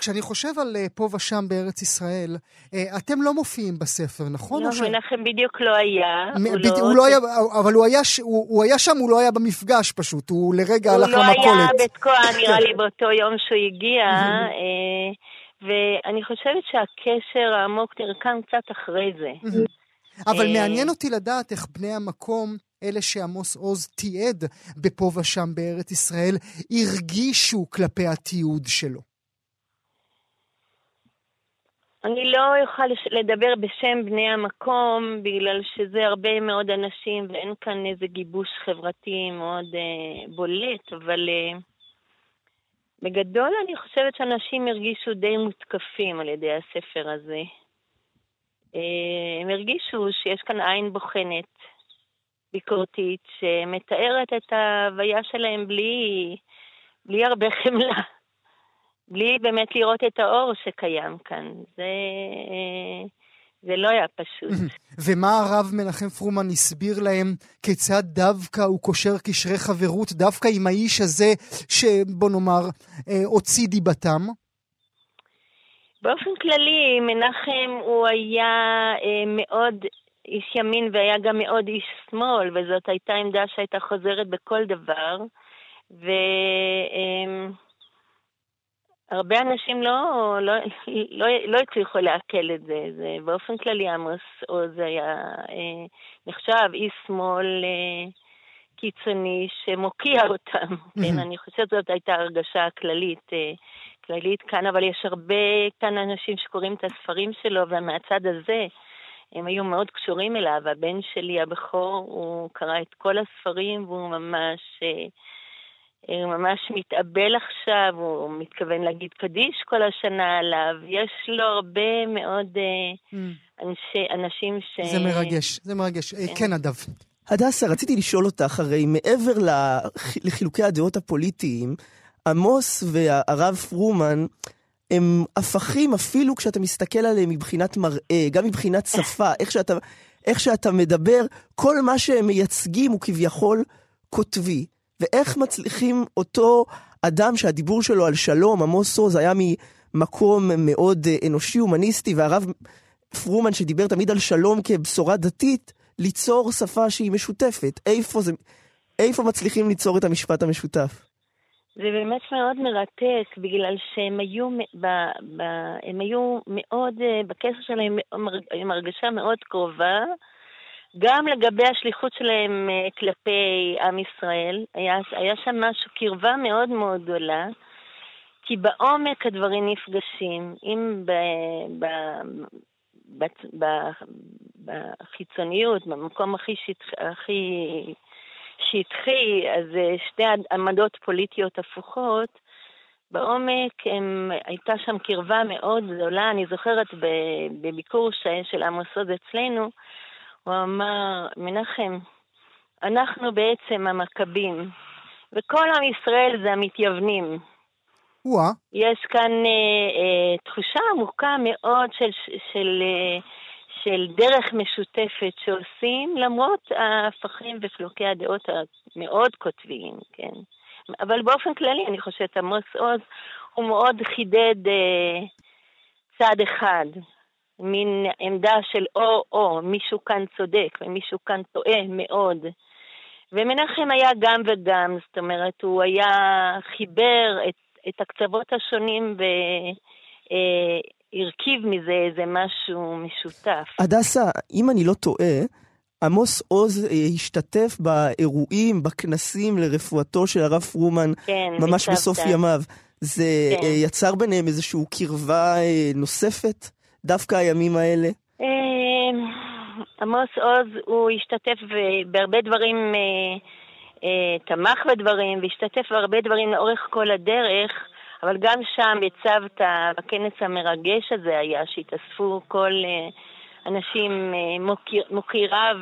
Speaker 4: כשאני חושב על uh, פה ושם בארץ ישראל, uh, אתם לא מופיעים בספר, נכון?
Speaker 9: לא, מנחם בדיוק לא היה.
Speaker 4: הוא. לא... הוא לא היה, אבל הוא היה, הוא, הוא היה שם, הוא לא היה במפגש פשוט, הוא לרגע הלך למכולת.
Speaker 9: הוא לא היה בתקוע, נראה לי, באותו יום שהוא הגיע. uh, ואני חושבת שהקשר העמוק נרקם קצת אחרי זה.
Speaker 4: אבל מעניין אותי לדעת איך בני המקום... אלה שעמוס עוז תיעד בפה ושם בארץ ישראל, הרגישו כלפי התיעוד שלו?
Speaker 9: אני לא אוכל לדבר בשם בני המקום, בגלל שזה הרבה מאוד אנשים ואין כאן איזה גיבוש חברתי מאוד אה, בולט, אבל אה, בגדול אני חושבת שאנשים הרגישו די מותקפים על ידי הספר הזה. אה, הם הרגישו שיש כאן עין בוחנת, ביקורתית, שמתארת את ההוויה שלהם בלי, בלי הרבה חמלה. בלי באמת לראות את האור שקיים כאן. זה, זה לא היה פשוט.
Speaker 4: ומה הרב מנחם פרומן הסביר להם כיצד דווקא הוא קושר קשרי חברות דווקא עם האיש הזה, שבוא נאמר, אה, הוציא דיבתם?
Speaker 9: באופן כללי, מנחם הוא היה אה, מאוד איש ימין והיה גם מאוד איש שמאל, וזאת הייתה עמדה שהייתה חוזרת בכל דבר. ו... אה, הרבה אנשים לא, לא, לא, לא הצליחו לעכל את זה. זה באופן כללי עמוס עוז היה אה, נחשב איש שמאל אה, קיצוני שמוקיע אותם. כן, אני חושבת שזאת הייתה הרגשה כללית, אה, כללית כאן, אבל יש הרבה כאן אנשים שקוראים את הספרים שלו, ומהצד הזה הם היו מאוד קשורים אליו. הבן שלי הבכור, הוא קרא את כל הספרים והוא ממש... אה, ממש מתאבל עכשיו, הוא מתכוון להגיד קדיש כל השנה עליו. יש לו הרבה מאוד mm. אנשי, אנשים ש...
Speaker 4: זה מרגש, זה מרגש. כן, כן אדב.
Speaker 5: הדסה, רציתי לשאול אותך, הרי מעבר לחילוקי הדעות הפוליטיים, עמוס והרב פרומן הם הפכים אפילו כשאתה מסתכל עליהם מבחינת מראה, גם מבחינת שפה, איך שאתה, איך שאתה מדבר, כל מה שהם מייצגים הוא כביכול קוטבי. ואיך מצליחים אותו אדם שהדיבור שלו על שלום, עמוס עוז, היה ממקום מאוד אה, אנושי, הומניסטי, והרב פרומן שדיבר תמיד על שלום כבשורה דתית, ליצור שפה שהיא משותפת. איפה, זה, איפה מצליחים ליצור את המשפט המשותף?
Speaker 9: זה באמת מאוד מרתק, בגלל שהם היו, ב, ב, הם היו מאוד, אה, בקשר שלהם עם הרגשה מאוד קרובה, גם לגבי השליחות שלהם אה, כלפי עם ישראל, היה, היה שם משהו, קרבה מאוד מאוד גדולה, כי בעומק הדברים נפגשים. אם ב, ב, ב, ב, בחיצוניות, במקום הכי, שטח, הכי שטחי, אז אה, שתי עמדות פוליטיות הפוכות, בעומק הם, הייתה שם קרבה מאוד גדולה. אני זוכרת בביקור של עמוס עוד אצלנו, הוא אמר, מנחם, אנחנו בעצם המכבים, וכל עם ישראל זה המתייוונים.
Speaker 4: וואה.
Speaker 9: יש כאן אה, אה, תחושה עמוקה מאוד של, של, אה, של דרך משותפת שעושים, למרות ההפכים וחילוקי הדעות המאוד קוטביים, כן. אבל באופן כללי, אני חושבת, עמוס עוז הוא מאוד חידד אה, צד אחד. מין עמדה של או-או, מישהו כאן צודק ומישהו כאן טועה מאוד. ומנחם היה גם וגם, זאת אומרת, הוא היה חיבר את, את הקצוות השונים והרכיב אה, מזה איזה משהו משותף.
Speaker 5: הדסה, אם אני לא טועה, עמוס עוז אה, השתתף באירועים, בכנסים לרפואתו של הרב פרומן,
Speaker 9: כן,
Speaker 5: ממש בסוף ימיו. זה כן. אה, יצר ביניהם איזושהי קרבה נוספת? דווקא הימים האלה?
Speaker 9: אמ, עמוס עוז, הוא השתתף בהרבה דברים, אה, אה, תמך בדברים והשתתף בהרבה דברים לאורך כל הדרך, אבל גם שם בצוותא, בכנס המרגש הזה היה, שהתאספו כל אה, אנשים, מוקיריו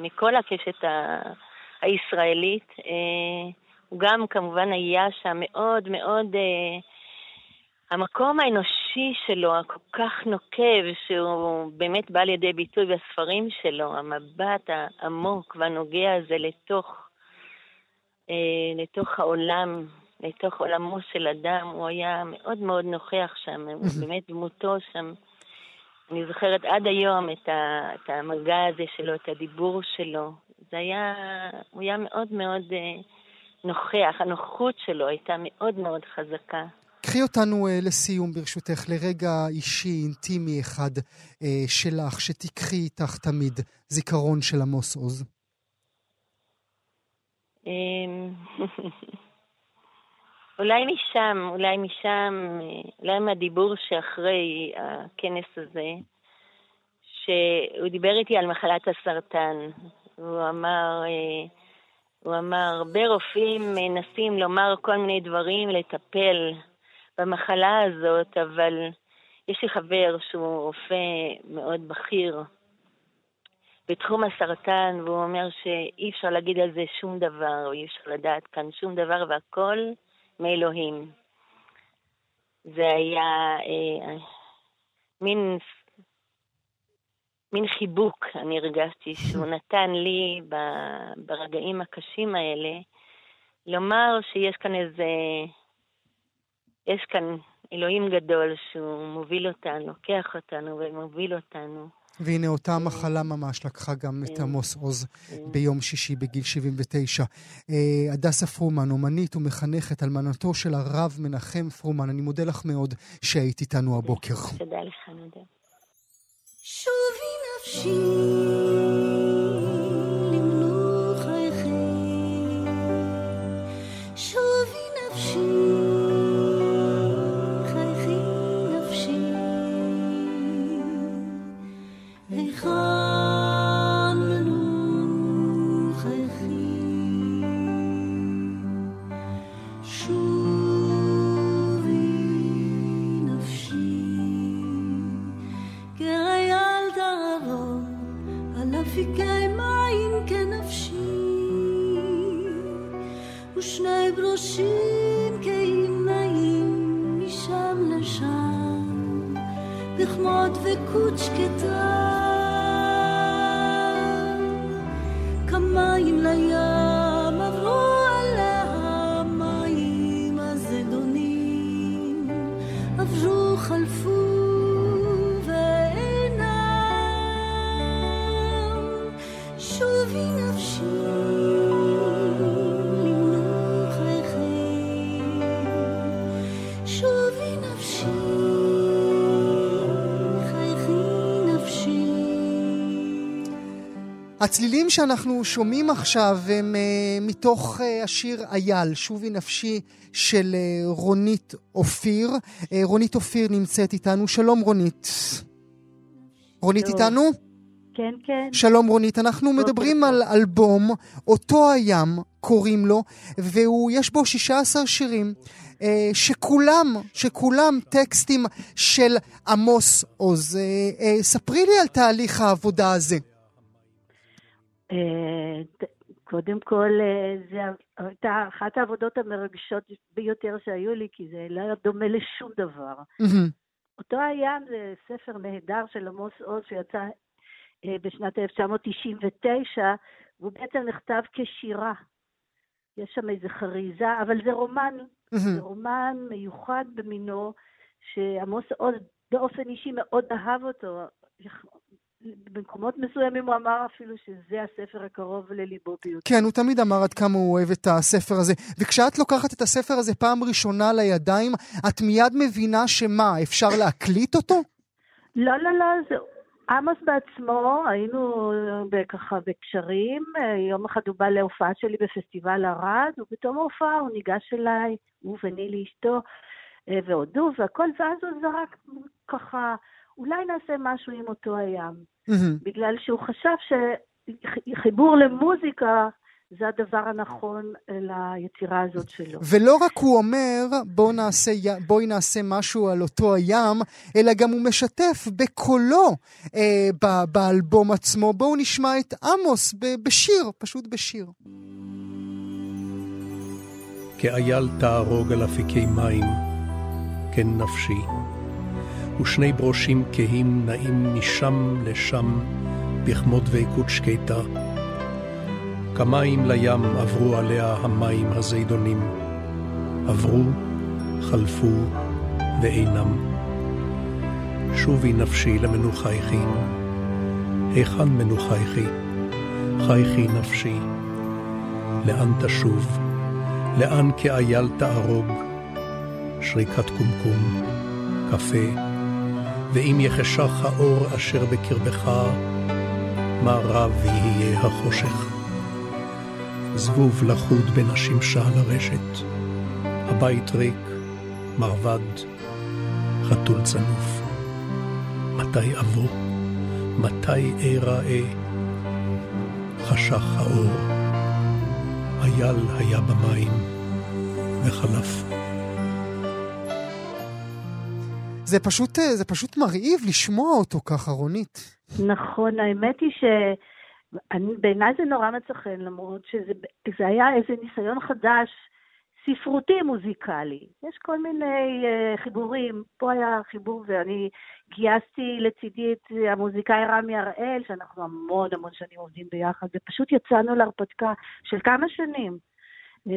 Speaker 9: מכל, הקשת הישראלית. הוא גם כמובן היה שם מאוד מאוד... המקום האנושי שלו, הכל כך נוקב, שהוא באמת בא לידי ביטוי בספרים שלו, המבט העמוק והנוגע הזה לתוך, אה, לתוך העולם, לתוך עולמו של אדם, הוא היה מאוד מאוד נוכח שם, באמת דמותו שם. אני זוכרת עד היום את, ה, את המגע הזה שלו, את הדיבור שלו. זה היה, הוא היה מאוד מאוד אה, נוכח, הנוחות שלו הייתה מאוד מאוד חזקה.
Speaker 4: קחי אותנו uh, לסיום, ברשותך, לרגע אישי, אינטימי אחד uh, שלך, שתיקחי איתך תמיד זיכרון של עמוס עוז.
Speaker 9: אמ, אולי משם, אולי משם, אולי מהדיבור שאחרי הכנס הזה, שהוא דיבר איתי על מחלת הסרטן. הוא אמר, אה, הוא אמר, הרבה רופאים מנסים לומר כל מיני דברים, לטפל במחלה הזאת, אבל יש לי חבר שהוא רופא מאוד בכיר בתחום הסרטן, והוא אומר שאי אפשר להגיד על זה שום דבר, או אי אפשר לדעת כאן שום דבר, והכל מאלוהים. זה היה אה, מין, מין חיבוק, אני הרגשתי, שהוא נתן לי ברגעים הקשים האלה, לומר שיש כאן איזה, יש כאן אלוהים גדול שהוא מוביל אותנו, לוקח אותנו ומוביל אותנו.
Speaker 4: והנה אותה מחלה ממש לקחה גם את עמוס עוז ביום שישי בגיל 79. אה, הדסה פרומן, אומנית ומחנכת, אלמנתו של הרב מנחם פרומן, אני מודה לך מאוד שהיית איתנו הבוקר.
Speaker 9: תודה לך, נדב.
Speaker 10: שובי נפשי ילקוט שקטה כמים לים עברו עליה מים הזדונים עברו חלפו ואינם. שוב היא נפשי
Speaker 4: הצלילים שאנחנו שומעים עכשיו הם uh, מתוך uh, השיר אייל, שובי נפשי של uh, רונית אופיר. Uh, רונית אופיר נמצאת איתנו. שלום רונית. רונית. איתנו?
Speaker 11: כן, כן.
Speaker 4: שלום רונית, אנחנו מדברים על אלבום, אותו הים קוראים לו, ויש בו 16 שירים. שכולם, שכולם טקסטים של עמוס עוז. ספרי לי על תהליך העבודה הזה.
Speaker 11: קודם כל, אה, זו הייתה אחת העבודות המרגשות ביותר שהיו לי, כי זה לא היה דומה לשום דבר. אותו הים זה ספר נהדר של עמוס עוז שיצא אה, בשנת 1999, והוא בעצם נכתב כשירה. יש שם איזו חריזה, אבל זה רומן, זה רומן מיוחד במינו, שעמוס עוז באופן אישי מאוד אהב אותו. במקומות מסוימים הוא אמר אפילו שזה הספר הקרוב לליבו ביותר.
Speaker 4: כן, הוא תמיד אמר עד כמה הוא אוהב את הספר הזה. וכשאת לוקחת את הספר הזה פעם ראשונה לידיים, את מיד מבינה שמה, אפשר להקליט אותו?
Speaker 11: לא, לא, לא, זה... עמוס בעצמו, היינו ככה בקשרים, יום אחד הוא בא להופעה שלי בפסטיבל ערד, ובתום ההופעה הוא ניגש אליי, הוא ונילי אשתו, והודו והכל, ואז הוא זרק ככה... אולי נעשה משהו עם אותו הים. Mm-hmm. בגלל שהוא חשב שחיבור למוזיקה זה הדבר הנכון ליצירה הזאת שלו.
Speaker 4: ולא רק הוא אומר, בוא נעשה, בואי נעשה משהו על אותו הים, אלא גם הוא משתף בקולו אה, ב- באלבום עצמו. בואו נשמע את עמוס ב- בשיר, פשוט בשיר.
Speaker 7: כאייל תהרוג על אפיקי מים, כן נפשי. ושני ברושים כהים נעים משם לשם בכמות דבקות שקטה. כמים לים עברו עליה המים הזידונים. עברו, חלפו ואינם. שובי נפשי למנוחייכי, היכן מנוחייכי? חייכי נפשי. לאן תשוב? לאן כאייל תערוג? שריקת קומקום, קפה, ואם יחשך האור אשר בקרבך, מה רב יהיה החושך. זבוב לחוד בין השמשה לרשת. הבית ריק, מרבד, חתול צנוף. מתי אבוא? מתי איראה? חשך האור. אייל היה במים, וחלף.
Speaker 4: זה פשוט, זה פשוט מרהיב לשמוע אותו ככה, רונית.
Speaker 11: נכון, האמת היא ש... בעיניי זה נורא מצא חן, למרות שזה היה איזה ניסיון חדש, ספרותי מוזיקלי. יש כל מיני uh, חיבורים. פה היה חיבור, ואני גייסתי לצידי את המוזיקאי רמי הראל, שאנחנו המון המון שנים עובדים ביחד, ופשוט יצאנו להרפתקה של כמה שנים. Uh,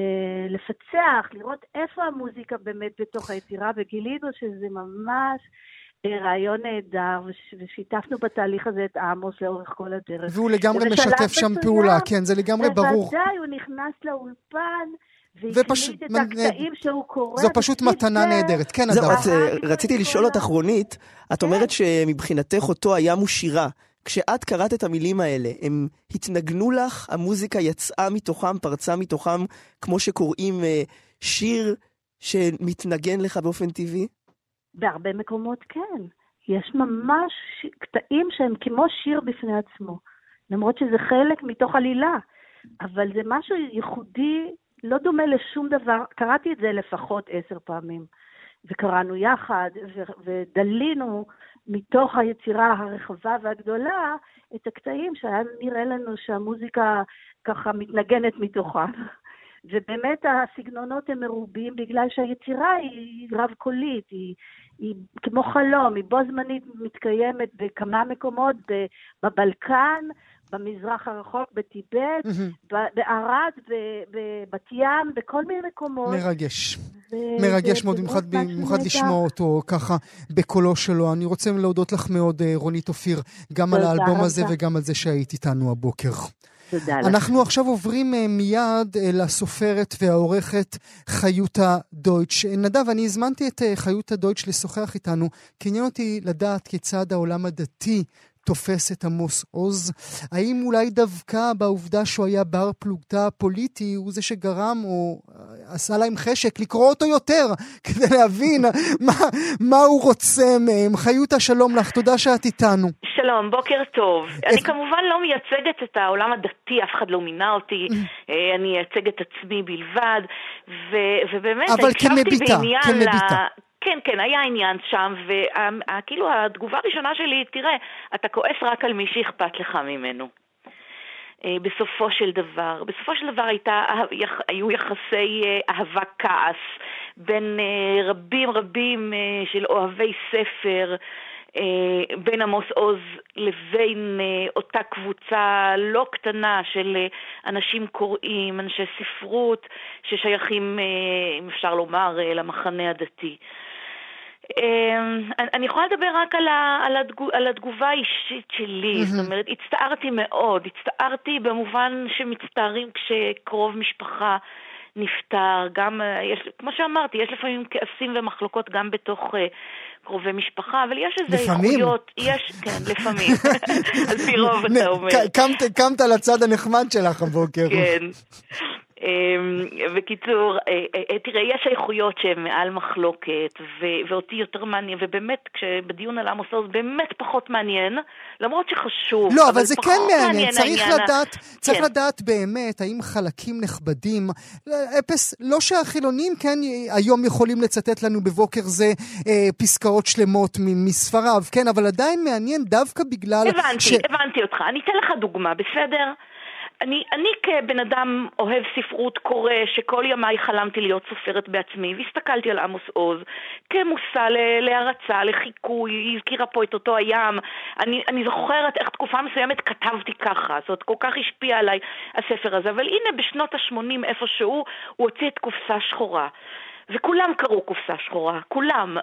Speaker 11: לפצח, לראות איפה המוזיקה באמת בתוך היצירה, וגילינו שזה ממש רעיון נהדר, ושיתפנו בתהליך הזה את עמוס לאורך כל הדרך.
Speaker 4: והוא לגמרי משתף שם פעולה, כן, זה לגמרי ברור.
Speaker 11: בוודאי, הוא נכנס לאולפן. והקליט את הקטעים שהוא קורא.
Speaker 4: זו פשוט מתנה נהדרת. כן, אדם.
Speaker 5: רציתי לשאול אותך, רונית, את אומרת כן. שמבחינתך אותו הים הוא שירה. כשאת קראת את המילים האלה, הם התנגנו לך, המוזיקה יצאה מתוכם, פרצה מתוכם, כמו שקוראים אה, שיר שמתנגן לך באופן טבעי?
Speaker 11: בהרבה מקומות כן. יש ממש קטעים שהם כמו שיר בפני עצמו, למרות שזה חלק מתוך עלילה, אבל זה משהו ייחודי, לא דומה לשום דבר. קראתי את זה לפחות עשר פעמים, וקראנו יחד, ו- ודלינו מתוך היצירה הרחבה והגדולה את הקטעים שהיה נראה לנו שהמוזיקה ככה מתנגנת מתוכם. ובאמת הסגנונות הם מרובים בגלל שהיצירה היא רב-קולית, היא, היא כמו חלום, היא בו זמנית מתקיימת בכמה מקומות, בבלקן, במזרח הרחוק, בטיבט, mm-hmm. בערד, בבת ים, בכל מיני מקומות.
Speaker 4: מרגש. מרגש מאוד, במיוחד, לשמוע אותו ככה בקולו שלו. אני רוצה להודות לך מאוד, אה, רונית אופיר, גם על האלבום. הזה וגם על זה שהיית איתנו הבוקר.
Speaker 11: תודה לך.
Speaker 4: אנחנו עכשיו עוברים אה, מיד אה, לסופרת והעורכת חיותה דויטש. נדב, אני הזמנתי את חיותה דויטש לשוחח איתנו, כי עניין אותי לדעת כיצד העולם הדתי תופס את עמוס עוז? האם אולי דווקא בעובדה שהוא היה בר פלוגתא פוליטי הוא זה שגרם או אה, עשה להם חשק לקרוא אותו יותר כדי להבין מה, מה הוא רוצה מהם? חיותה, שלום לך, תודה שאת איתנו.
Speaker 12: שלום, בוקר טוב. אני כמובן לא מייצגת את העולם הדתי, אף אחד לא מינה אותי, אה, אני אייצג את עצמי בלבד, ובאמת הקשבתי בעניין... כמביטה. כן, כן, היה עניין שם, וכאילו התגובה הראשונה שלי, תראה, אתה כועס רק על מי שאכפת לך ממנו. אה, בסופו של דבר. בסופו של דבר הייתה, היו יחסי אה, אהבה-כעס בין אה, רבים רבים של אוהבי ספר, בין עמוס עוז לבין אותה קבוצה לא קטנה של אנשים קוראים, אנשי ספרות, ששייכים, אם אפשר לומר, למחנה הדתי. אמ, אני יכולה לדבר רק על, ה, על, התגוב, על התגובה האישית שלי, mm-hmm. זאת אומרת, הצטערתי מאוד, הצטערתי במובן שמצטערים כשקרוב משפחה נפטר, גם, אה, יש, כמו שאמרתי, יש לפעמים כעסים ומחלוקות גם בתוך uh, קרובי משפחה, אבל יש איזה
Speaker 4: לפעמים.
Speaker 12: איכויות, יש, כן, לפעמים, על פי רוב אתה אומר.
Speaker 4: קמת, קמת לצד הנחמד שלך הבוקר.
Speaker 12: כן. אמ, בקיצור, אה, אה, תראה, יש איכויות שהן מעל מחלוקת, ואותי יותר מעניין, ובאמת, כשבדיון על עמוס עוז באמת פחות מעניין, למרות שחשוב,
Speaker 4: לא, אבל, אבל זה כן מעניין, צריך לדעת, צריך כן. לדעת באמת, האם חלקים נכבדים, אפס, לא שהחילונים כן היום יכולים לצטט לנו בבוקר זה אה, פסקאות שלמות מספריו, כן, אבל עדיין מעניין דווקא בגלל...
Speaker 12: הבנתי, ש... הבנתי אותך. אני אתן לך דוגמה, בסדר? אני, אני כבן אדם אוהב ספרות, קורא, שכל ימיי חלמתי להיות סופרת בעצמי, והסתכלתי על עמוס עוז כמושא להערצה, לחיקוי, היא הזכירה פה את אותו הים. אני, אני זוכרת איך תקופה מסוימת כתבתי ככה, זאת אומרת, כל כך השפיע עליי הספר הזה, אבל הנה בשנות ה-80 איפשהו הוא הוציא את קופסה שחורה. וכולם קראו קופסה שחורה, כולם,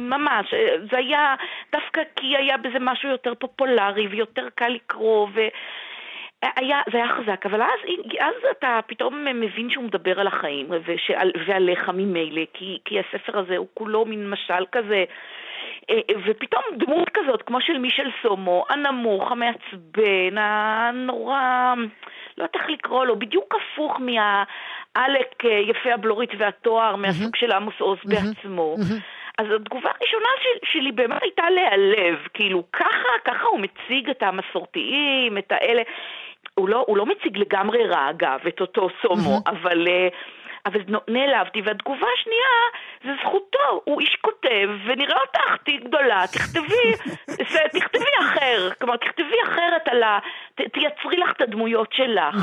Speaker 12: ממש. זה היה דווקא כי היה בזה משהו יותר פופולרי ויותר קל לקרוא, ו... היה, זה היה חזק, אבל אז, אז אתה פתאום מבין שהוא מדבר על החיים ושעל, ועליך ממילא, כי, כי הספר הזה הוא כולו מין משל כזה, אה, ופתאום דמות כזאת, כמו של מישל סומו, הנמוך, המעצבן, הנורא, לא יודעת איך לקרוא לו, בדיוק הפוך מהעלק אה, יפה הבלורית והתואר מהסוג של עמוס עוז בעצמו. אז התגובה הראשונה של, שלי באמת הייתה להיעלב, כאילו ככה, ככה הוא מציג את המסורתיים, את האלה. הוא לא, הוא לא מציג לגמרי רע, אגב, את אותו סומו, אבל... Uh, אבל נעלבתי, והתגובה השנייה זה זכותו, הוא איש כותב, ונראה אותך, תהיי גדולה, תכתבי, תכתבי אחר, כלומר תכתבי אחרת על ה... ת, תייצרי לך את הדמויות שלך.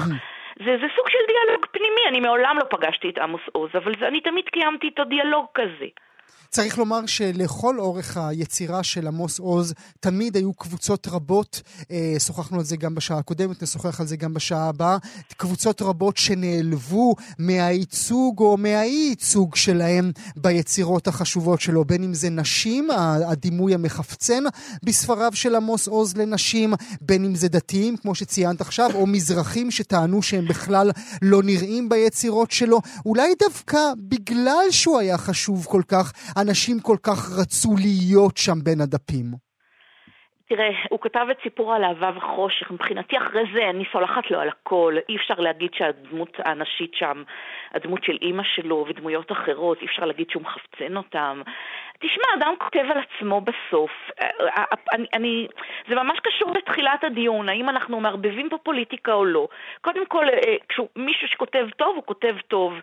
Speaker 12: זה, זה סוג של דיאלוג פנימי, אני מעולם לא פגשתי את עמוס עוז, אבל זה, אני תמיד קיימתי איתו דיאלוג כזה.
Speaker 4: צריך לומר שלכל אורך היצירה של עמוס עוז תמיד היו קבוצות רבות, אה, שוחחנו על זה גם בשעה הקודמת, נשוחח על זה גם בשעה הבאה, קבוצות רבות שנעלבו מהייצוג או מהאי-ייצוג שלהם ביצירות החשובות שלו, בין אם זה נשים, הדימוי המחפצן בספריו של עמוס עוז לנשים, בין אם זה דתיים, כמו שציינת עכשיו, או מזרחים שטענו שהם בכלל לא נראים ביצירות שלו. אולי דווקא בגלל שהוא היה חשוב כל כך, אנשים כל כך רצו להיות שם בין הדפים?
Speaker 12: תראה, הוא כתב את סיפור על אהבה וחושך. מבחינתי אחרי זה אני סולחת לו על הכל. אי אפשר להגיד שהדמות הנשית שם, הדמות של אימא שלו ודמויות אחרות, אי אפשר להגיד שהוא מחפצן אותם. תשמע, אדם כותב על עצמו בסוף. אה, אה, אה, אני, אני, זה ממש קשור לתחילת הדיון, האם אנחנו מערבבים פה פוליטיקה או לא. קודם כל, מישהו שכותב טוב, הוא כותב טוב.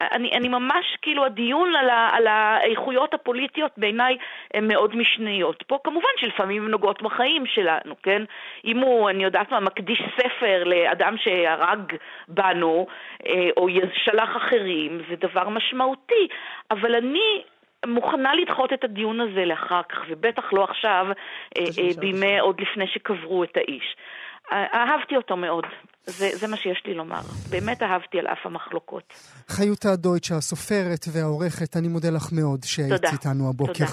Speaker 12: אני, אני ממש, כאילו, הדיון על, ה, על האיכויות הפוליטיות בעיניי הן מאוד משניות. פה כמובן שלפעמים הן נוגעות בחיים שלנו, כן? אם הוא, אני יודעת מה, מקדיש ספר לאדם שהרג בנו, או שלח אחרים, זה דבר משמעותי. אבל אני מוכנה לדחות את הדיון הזה לאחר כך, ובטח לא עכשיו, אה, אה, בימי עוד לפני שקברו את האיש. אהבתי אותו מאוד. זה, זה מה שיש לי לומר. באמת אהבתי על אף המחלוקות.
Speaker 4: חיותה דויטשה, הסופרת והעורכת, אני מודה לך מאוד שהיית איתנו הבוקר. תודה.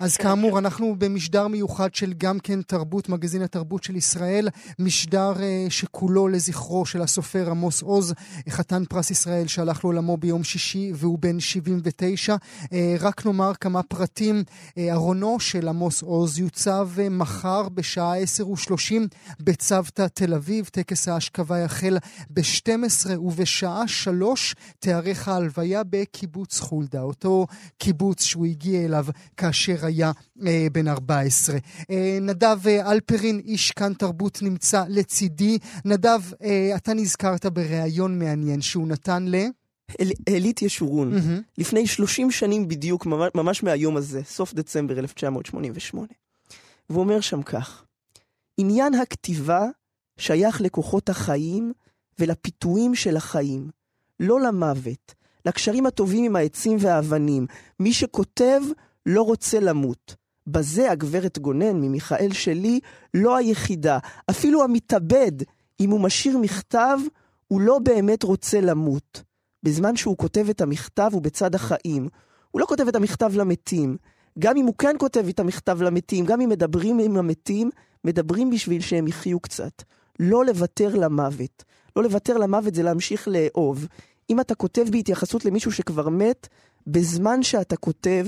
Speaker 4: אז תודה. כאמור, אנחנו במשדר מיוחד של גם כן תרבות, מגזין התרבות של ישראל, משדר uh, שכולו לזכרו של הסופר עמוס עוז, חתן פרס ישראל שהלך לעולמו ביום שישי והוא בן 79. Uh, אה, רק נאמר כמה פרטים, uh, ארונו של עמוס עוז יוצב uh, מחר בשעה 10:30 בצוותא תל אביב, טקס ההשכבה ההלוויה יחל ב-12 ובשעה 3 תיארך ההלוויה בקיבוץ חולדה, אותו קיבוץ שהוא הגיע אליו כאשר היה אה, בן 14. אה, נדב אה, אלפרין, איש כאן תרבות, נמצא לצידי. נדב, אה, אתה נזכרת בריאיון מעניין שהוא נתן ל...
Speaker 5: אל, אלית ישורון, mm-hmm. לפני 30 שנים בדיוק, ממש, ממש מהיום הזה, סוף דצמבר 1988. והוא אומר שם כך: עניין הכתיבה שייך לכוחות החיים ולפיתויים של החיים, לא למוות, לקשרים הטובים עם העצים והאבנים. מי שכותב לא רוצה למות. בזה הגברת גונן ממיכאל שלי לא היחידה. אפילו המתאבד, אם הוא משאיר מכתב, הוא לא באמת רוצה למות. בזמן שהוא כותב את המכתב הוא בצד החיים. הוא לא כותב את המכתב למתים. גם אם הוא כן כותב את המכתב למתים, גם אם מדברים עם המתים, מדברים בשביל שהם יחיו קצת. לא לוותר למוות. לא לוותר למוות זה להמשיך לאהוב. אם אתה כותב בהתייחסות למישהו שכבר מת, בזמן שאתה כותב,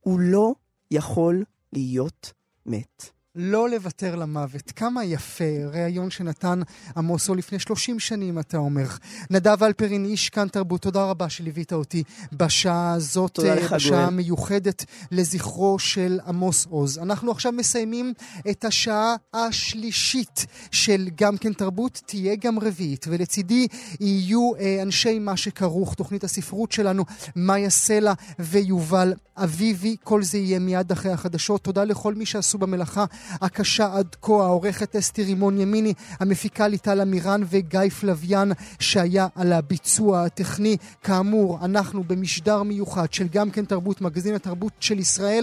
Speaker 5: הוא לא יכול להיות מת.
Speaker 4: לא לוותר למוות. כמה יפה, ראיון שנתן עמוסו לפני 30 שנים, אתה אומר. נדב אלפרין, איש כאן תרבות, תודה רבה שליווית אותי בשעה הזאת, בשעה המיוחדת לזכרו של עמוס עוז. אנחנו עכשיו מסיימים את השעה השלישית של גם כן תרבות, תהיה גם רביעית, ולצידי יהיו אה, אנשי מה שכרוך, תוכנית הספרות שלנו, מאיה סלע ויובל אביבי. כל זה יהיה מיד אחרי החדשות. תודה לכל מי שעשו במלאכה. הקשה עד כה, העורכת אסתי רימון ימיני, המפיקה ליטל אמירן וגיא פלוויאן שהיה על הביצוע הטכני. כאמור, אנחנו במשדר מיוחד של גם כן תרבות, מגזין התרבות של ישראל.